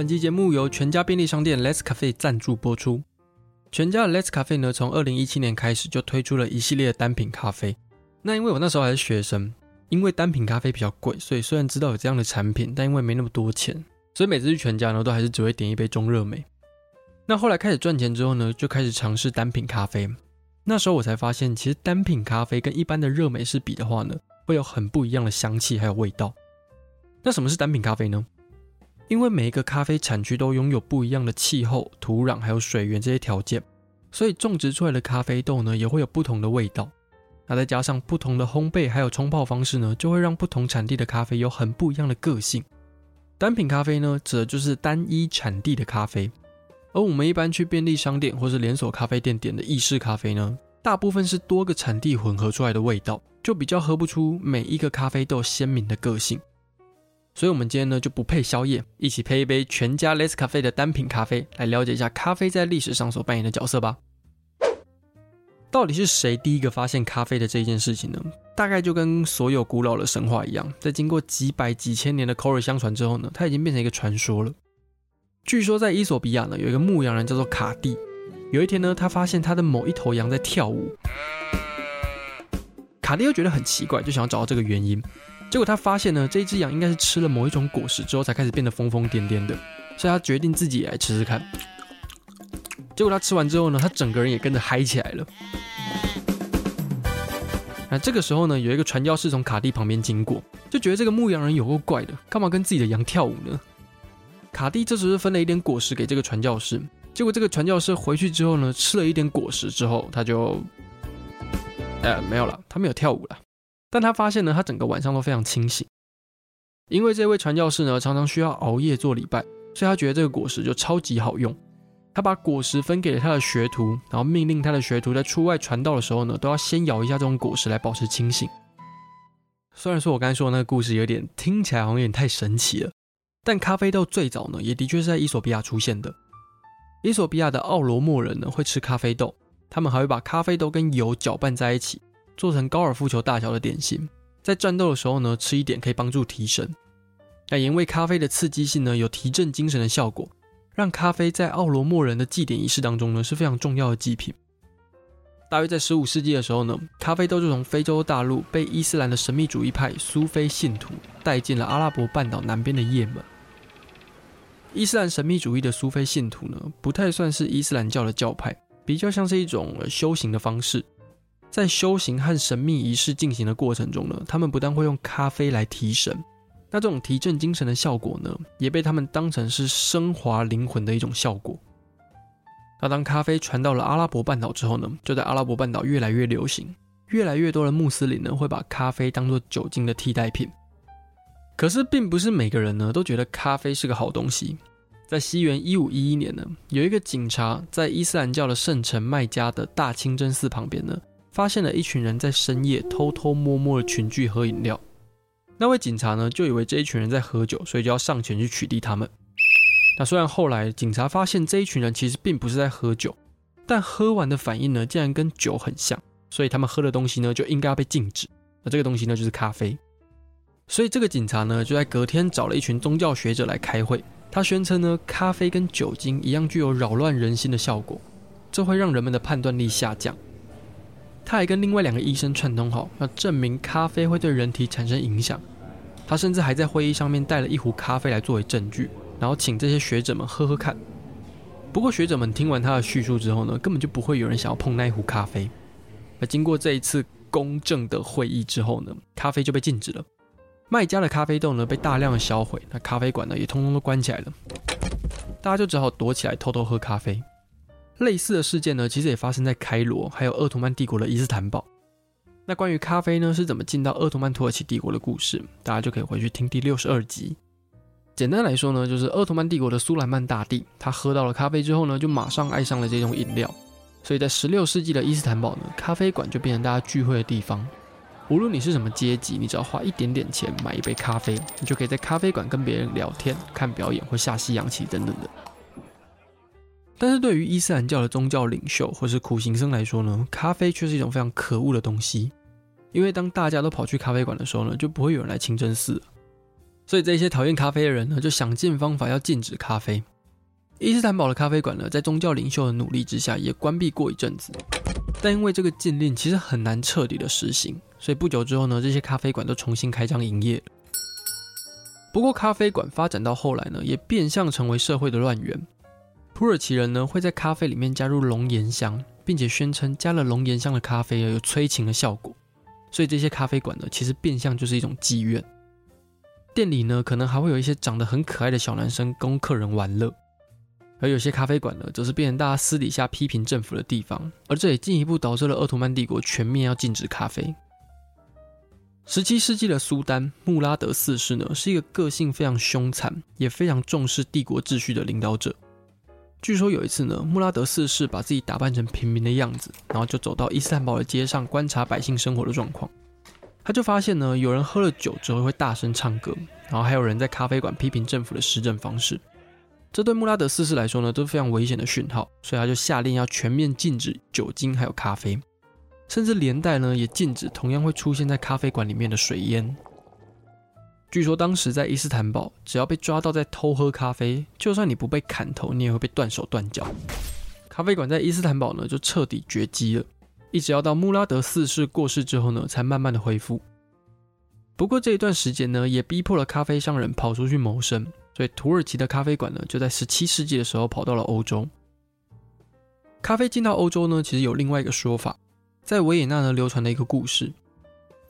本期节目由全家便利商店 Let's Cafe 赞助播出。全家的 Let's Cafe 呢，从二零一七年开始就推出了一系列的单品咖啡。那因为我那时候还是学生，因为单品咖啡比较贵，所以虽然知道有这样的产品，但因为没那么多钱，所以每次去全家呢，都还是只会点一杯中热美。那后来开始赚钱之后呢，就开始尝试单品咖啡。那时候我才发现，其实单品咖啡跟一般的热美式比的话呢，会有很不一样的香气还有味道。那什么是单品咖啡呢？因为每一个咖啡产区都拥有不一样的气候、土壤还有水源这些条件，所以种植出来的咖啡豆呢，也会有不同的味道。那再加上不同的烘焙还有冲泡方式呢，就会让不同产地的咖啡有很不一样的个性。单品咖啡呢，指的就是单一产地的咖啡。而我们一般去便利商店或是连锁咖啡店点的意式咖啡呢，大部分是多个产地混合出来的味道，就比较喝不出每一个咖啡豆鲜明的个性。所以，我们今天呢就不配宵夜，一起配一杯全家 Les Cafe 的单品咖啡，来了解一下咖啡在历史上所扮演的角色吧。到底是谁第一个发现咖啡的这件事情呢？大概就跟所有古老的神话一样，在经过几百几千年的口耳相传之后呢，它已经变成一个传说了。据说在伊索比亚呢，有一个牧羊人叫做卡蒂。有一天呢，他发现他的某一头羊在跳舞。卡蒂又觉得很奇怪，就想要找到这个原因。结果他发现呢，这只羊应该是吃了某一种果实之后，才开始变得疯疯癫癫的。所以他决定自己也来吃吃看。结果他吃完之后呢，他整个人也跟着嗨起来了。那这个时候呢，有一个传教士从卡蒂旁边经过，就觉得这个牧羊人有够怪的，干嘛跟自己的羊跳舞呢？卡蒂这时是分了一点果实给这个传教士，结果这个传教士回去之后呢，吃了一点果实之后，他就，呃，没有了，他没有跳舞了。但他发现呢，他整个晚上都非常清醒，因为这位传教士呢，常常需要熬夜做礼拜，所以他觉得这个果实就超级好用。他把果实分给了他的学徒，然后命令他的学徒在出外传道的时候呢，都要先咬一下这种果实来保持清醒。虽然说我刚才说的那个故事有点听起来好像有点太神奇了。但咖啡豆最早呢，也的确是在伊索比亚出现的。伊索比亚的奥罗莫人呢，会吃咖啡豆，他们还会把咖啡豆跟油搅拌在一起，做成高尔夫球大小的点心。在战斗的时候呢，吃一点可以帮助提神。那盐味咖啡的刺激性呢，有提振精神的效果，让咖啡在奥罗莫人的祭典仪式当中呢，是非常重要的祭品。大约在十五世纪的时候呢，咖啡豆就从非洲大陆被伊斯兰的神秘主义派苏菲信徒带进了阿拉伯半岛南边的叶门。伊斯兰神秘主义的苏菲信徒呢，不太算是伊斯兰教的教派，比较像是一种修行的方式。在修行和神秘仪式进行的过程中呢，他们不但会用咖啡来提神，那这种提振精神的效果呢，也被他们当成是升华灵魂的一种效果。那当咖啡传到了阿拉伯半岛之后呢，就在阿拉伯半岛越来越流行，越来越多的穆斯林呢会把咖啡当做酒精的替代品。可是并不是每个人呢都觉得咖啡是个好东西。在西元一五一一年呢，有一个警察在伊斯兰教的圣城麦加的大清真寺旁边呢，发现了一群人在深夜偷偷摸摸的群聚喝饮料。那位警察呢就以为这一群人在喝酒，所以就要上前去取缔他们。那虽然后来警察发现这一群人其实并不是在喝酒，但喝完的反应呢，竟然跟酒很像，所以他们喝的东西呢就应该要被禁止。那这个东西呢就是咖啡。所以这个警察呢就在隔天找了一群宗教学者来开会，他宣称呢咖啡跟酒精一样具有扰乱人心的效果，这会让人们的判断力下降。他还跟另外两个医生串通好，要证明咖啡会对人体产生影响。他甚至还在会议上面带了一壶咖啡来作为证据。然后请这些学者们喝喝看。不过学者们听完他的叙述之后呢，根本就不会有人想要碰那一壶咖啡。而经过这一次公正的会议之后呢，咖啡就被禁止了。卖家的咖啡豆呢被大量的销毁，那咖啡馆呢也通通都关起来了。大家就只好躲起来偷偷喝咖啡。类似的事件呢，其实也发生在开罗，还有鄂图曼帝国的伊斯坦堡。那关于咖啡呢是怎么进到鄂图曼土耳其帝国的故事，大家就可以回去听第六十二集。简单来说呢，就是鄂图曼帝国的苏莱曼大帝，他喝到了咖啡之后呢，就马上爱上了这种饮料。所以在十六世纪的伊斯坦堡呢，咖啡馆就变成大家聚会的地方。无论你是什么阶级，你只要花一点点钱买一杯咖啡，你就可以在咖啡馆跟别人聊天、看表演或下西洋棋等等的。但是对于伊斯兰教的宗教领袖或是苦行僧来说呢，咖啡却是一种非常可恶的东西。因为当大家都跑去咖啡馆的时候呢，就不会有人来清真寺。所以这些讨厌咖啡的人呢，就想尽方法要禁止咖啡。伊斯坦堡的咖啡馆呢，在宗教领袖的努力之下，也关闭过一阵子。但因为这个禁令其实很难彻底的实行，所以不久之后呢，这些咖啡馆都重新开张营业。不过，咖啡馆发展到后来呢，也变相成为社会的乱源。土耳其人呢，会在咖啡里面加入龙涎香，并且宣称加了龙涎香的咖啡有催情的效果。所以这些咖啡馆呢，其实变相就是一种妓院。店里呢，可能还会有一些长得很可爱的小男生供客人玩乐。而有些咖啡馆呢，则是变成大家私底下批评政府的地方，而这也进一步导致了鄂图曼帝国全面要禁止咖啡。十七世纪的苏丹穆拉德四世呢，是一个个性非常凶残，也非常重视帝国秩序的领导者。据说有一次呢，穆拉德四世把自己打扮成平民的样子，然后就走到伊斯坦堡的街上观察百姓生活的状况。他就发现呢，有人喝了酒之后会大声唱歌，然后还有人在咖啡馆批评政府的施政方式。这对穆拉德四世来说呢，都是非常危险的讯号，所以他就下令要全面禁止酒精还有咖啡，甚至连带呢也禁止同样会出现在咖啡馆里面的水烟。据说当时在伊斯坦堡，只要被抓到在偷喝咖啡，就算你不被砍头，你也会被断手断脚。咖啡馆在伊斯坦堡呢就彻底绝迹了，一直要到穆拉德四世过世之后呢，才慢慢的恢复。不过这一段时间呢，也逼迫了咖啡商人跑出去谋生。所以土耳其的咖啡馆呢，就在十七世纪的时候跑到了欧洲。咖啡进到欧洲呢，其实有另外一个说法，在维也纳呢流传的一个故事。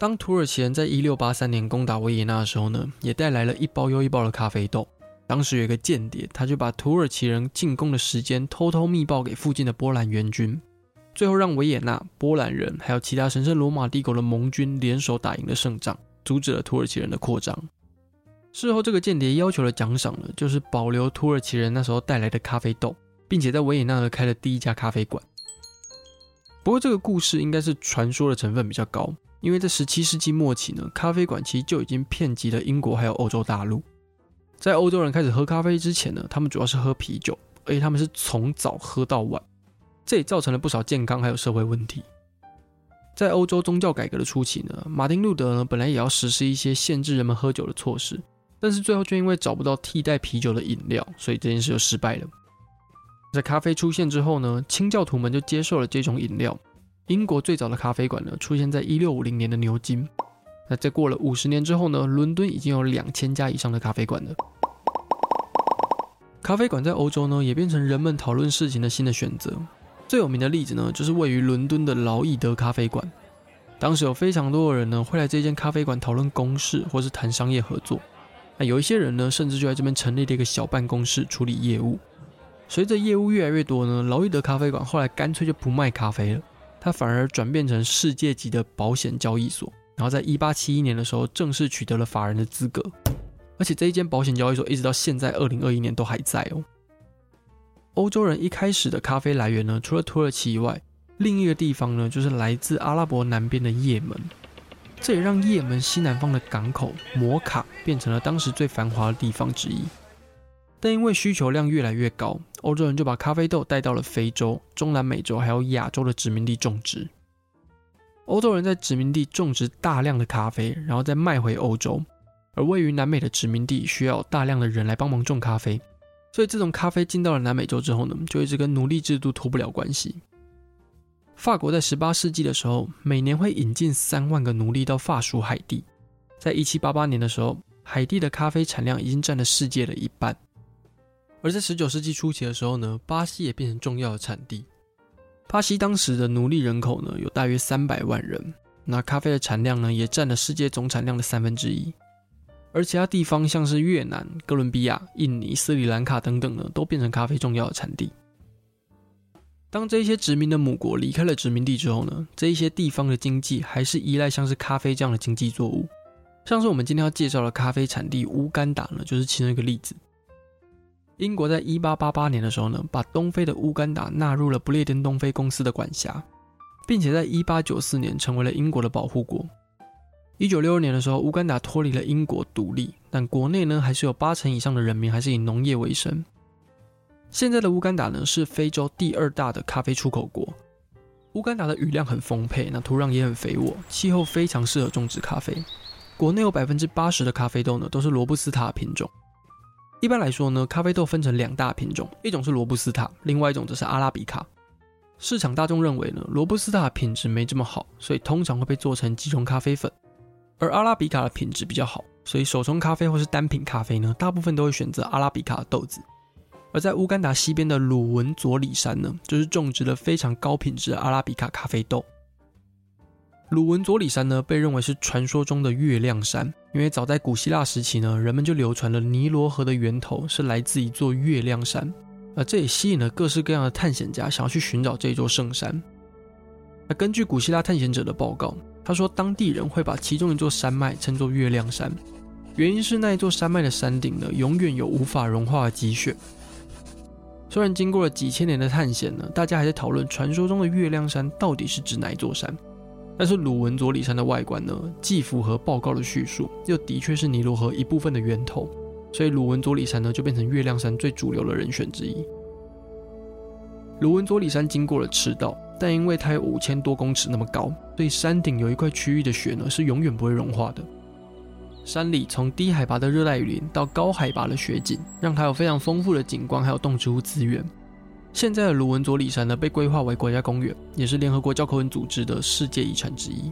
当土耳其人在一六八三年攻打维也纳的时候呢，也带来了一包又一包的咖啡豆。当时有一个间谍，他就把土耳其人进攻的时间偷偷密报给附近的波兰援军，最后让维也纳、波兰人还有其他神圣罗马帝国的盟军联手打赢了胜仗，阻止了土耳其人的扩张。事后，这个间谍要求的奖赏呢，就是保留土耳其人那时候带来的咖啡豆，并且在维也纳呢开了第一家咖啡馆。不过，这个故事应该是传说的成分比较高，因为在十七世纪末期呢，咖啡馆其实就已经遍及了英国还有欧洲大陆。在欧洲人开始喝咖啡之前呢，他们主要是喝啤酒，而且他们是从早喝到晚，这也造成了不少健康还有社会问题。在欧洲宗教改革的初期呢，马丁路德呢本来也要实施一些限制人们喝酒的措施。但是最后却因为找不到替代啤酒的饮料，所以这件事就失败了。在咖啡出现之后呢，清教徒们就接受了这种饮料。英国最早的咖啡馆呢，出现在一六五零年的牛津。那在过了五十年之后呢，伦敦已经有两千家以上的咖啡馆了。咖啡馆在欧洲呢，也变成人们讨论事情的新的选择。最有名的例子呢，就是位于伦敦的劳易德咖啡馆。当时有非常多的人呢，会来这间咖啡馆讨论公事或是谈商业合作。那有一些人呢，甚至就在这边成立了一个小办公室处理业务。随着业务越来越多呢，劳易德咖啡馆后来干脆就不卖咖啡了，它反而转变成世界级的保险交易所。然后在一八七一年的时候，正式取得了法人的资格。而且这一间保险交易所一直到现在二零二一年都还在哦。欧洲人一开始的咖啡来源呢，除了土耳其以外，另一个地方呢，就是来自阿拉伯南边的也门。这也让也门西南方的港口摩卡变成了当时最繁华的地方之一。但因为需求量越来越高，欧洲人就把咖啡豆带到了非洲、中南美洲还有亚洲的殖民地种植。欧洲人在殖民地种植大量的咖啡，然后再卖回欧洲。而位于南美的殖民地需要大量的人来帮忙种咖啡，所以自从咖啡进到了南美洲之后呢，就一直跟奴隶制度脱不了关系。法国在十八世纪的时候，每年会引进三万个奴隶到法属海地。在一七八八年的时候，海地的咖啡产量已经占了世界的一半。而在十九世纪初期的时候呢，巴西也变成重要的产地。巴西当时的奴隶人口呢，有大约三百万人，那咖啡的产量呢，也占了世界总产量的三分之一。而其他地方像是越南、哥伦比亚、印尼、斯里兰卡等等呢，都变成咖啡重要的产地。当这些殖民的母国离开了殖民地之后呢，这一些地方的经济还是依赖像是咖啡这样的经济作物，像是我们今天要介绍的咖啡产地乌干达呢，就是其中一个例子。英国在一八八八年的时候呢，把东非的乌干达纳入了不列颠东非公司的管辖，并且在一八九四年成为了英国的保护国。一九六二年的时候，乌干达脱离了英国独立，但国内呢，还是有八成以上的人民还是以农业为生。现在的乌干达呢，是非洲第二大的咖啡出口国。乌干达的雨量很丰沛，那土壤也很肥沃，气候非常适合种植咖啡。国内有百分之八十的咖啡豆呢都是罗布斯塔品种。一般来说呢，咖啡豆分成两大品种，一种是罗布斯塔，另外一种则是阿拉比卡。市场大众认为呢，罗布斯塔的品质没这么好，所以通常会被做成即溶咖啡粉；而阿拉比卡的品质比较好，所以手冲咖啡或是单品咖啡呢，大部分都会选择阿拉比卡的豆子。而在乌干达西边的鲁文佐里山呢，就是种植了非常高品质的阿拉比卡咖啡豆。鲁文佐里山呢，被认为是传说中的月亮山，因为早在古希腊时期呢，人们就流传了尼罗河的源头是来自一座月亮山。而这也吸引了各式各样的探险家想要去寻找这座圣山。那根据古希腊探险者的报告，他说当地人会把其中一座山脉称作月亮山，原因是那一座山脉的山顶呢，永远有无法融化的积雪。虽然经过了几千年的探险呢，大家还在讨论传说中的月亮山到底是指哪一座山，但是鲁文佐里山的外观呢，既符合报告的叙述，又的确是尼罗河一部分的源头。所以鲁文佐里山呢，就变成月亮山最主流的人选之一。鲁文佐里山经过了赤道，但因为它有五千多公尺那么高，所以山顶有一块区域的雪呢是永远不会融化的。山里从低海拔的热带雨林到高海拔的雪景，让它有非常丰富的景观，还有动植物资源。现在的鲁文佐里山呢，被规划为国家公园，也是联合国教科文组织的世界遗产之一。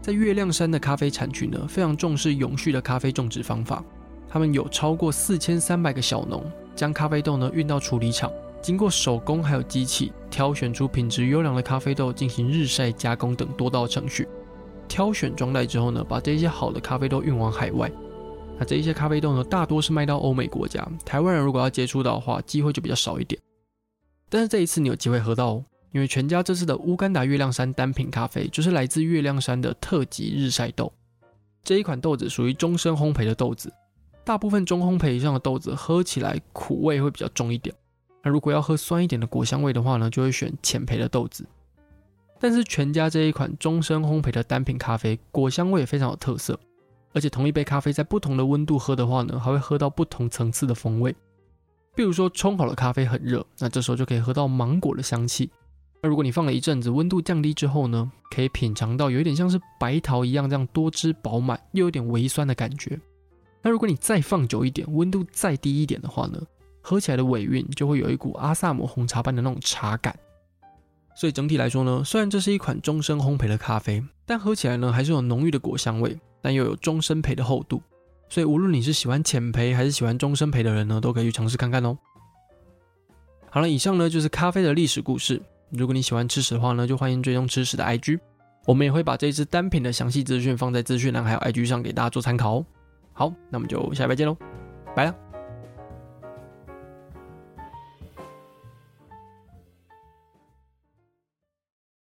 在月亮山的咖啡产区呢，非常重视永续的咖啡种植方法。他们有超过四千三百个小农，将咖啡豆呢运到处理厂，经过手工还有机器挑选出品质优良的咖啡豆，进行日晒加工等多道程序。挑选装袋之后呢，把这些好的咖啡豆运往海外。那这一些咖啡豆呢，大多是卖到欧美国家。台湾人如果要接触到的话，机会就比较少一点。但是这一次你有机会喝到哦。因为全家这次的乌干达月亮山单品咖啡就是来自月亮山的特级日晒豆，这一款豆子属于终身烘焙的豆子，大部分中烘焙以上的豆子喝起来苦味会比较重一点，那如果要喝酸一点的果香味的话呢，就会选浅焙的豆子。但是全家这一款终身烘焙的单品咖啡，果香味也非常有特色，而且同一杯咖啡在不同的温度喝的话呢，还会喝到不同层次的风味。比如说冲好的咖啡很热，那这时候就可以喝到芒果的香气。那如果你放了一阵子，温度降低之后呢，可以品尝到有一点像是白桃一样这样多汁饱满又有点微酸的感觉。那如果你再放久一点，温度再低一点的话呢，喝起来的尾韵就会有一股阿萨姆红茶般的那种茶感。所以整体来说呢，虽然这是一款终身烘焙的咖啡，但喝起来呢还是有浓郁的果香味，但又有终身焙的厚度。所以无论你是喜欢浅焙还是喜欢终身焙的人呢，都可以去尝试看看哦。好了，以上呢就是咖啡的历史故事。如果你喜欢吃屎的话呢，就欢迎追踪吃屎的 IG，我们也会把这一支单品的详细资讯放在资讯栏还有 IG 上给大家做参考哦。好，那我们就下礼拜见喽，拜了。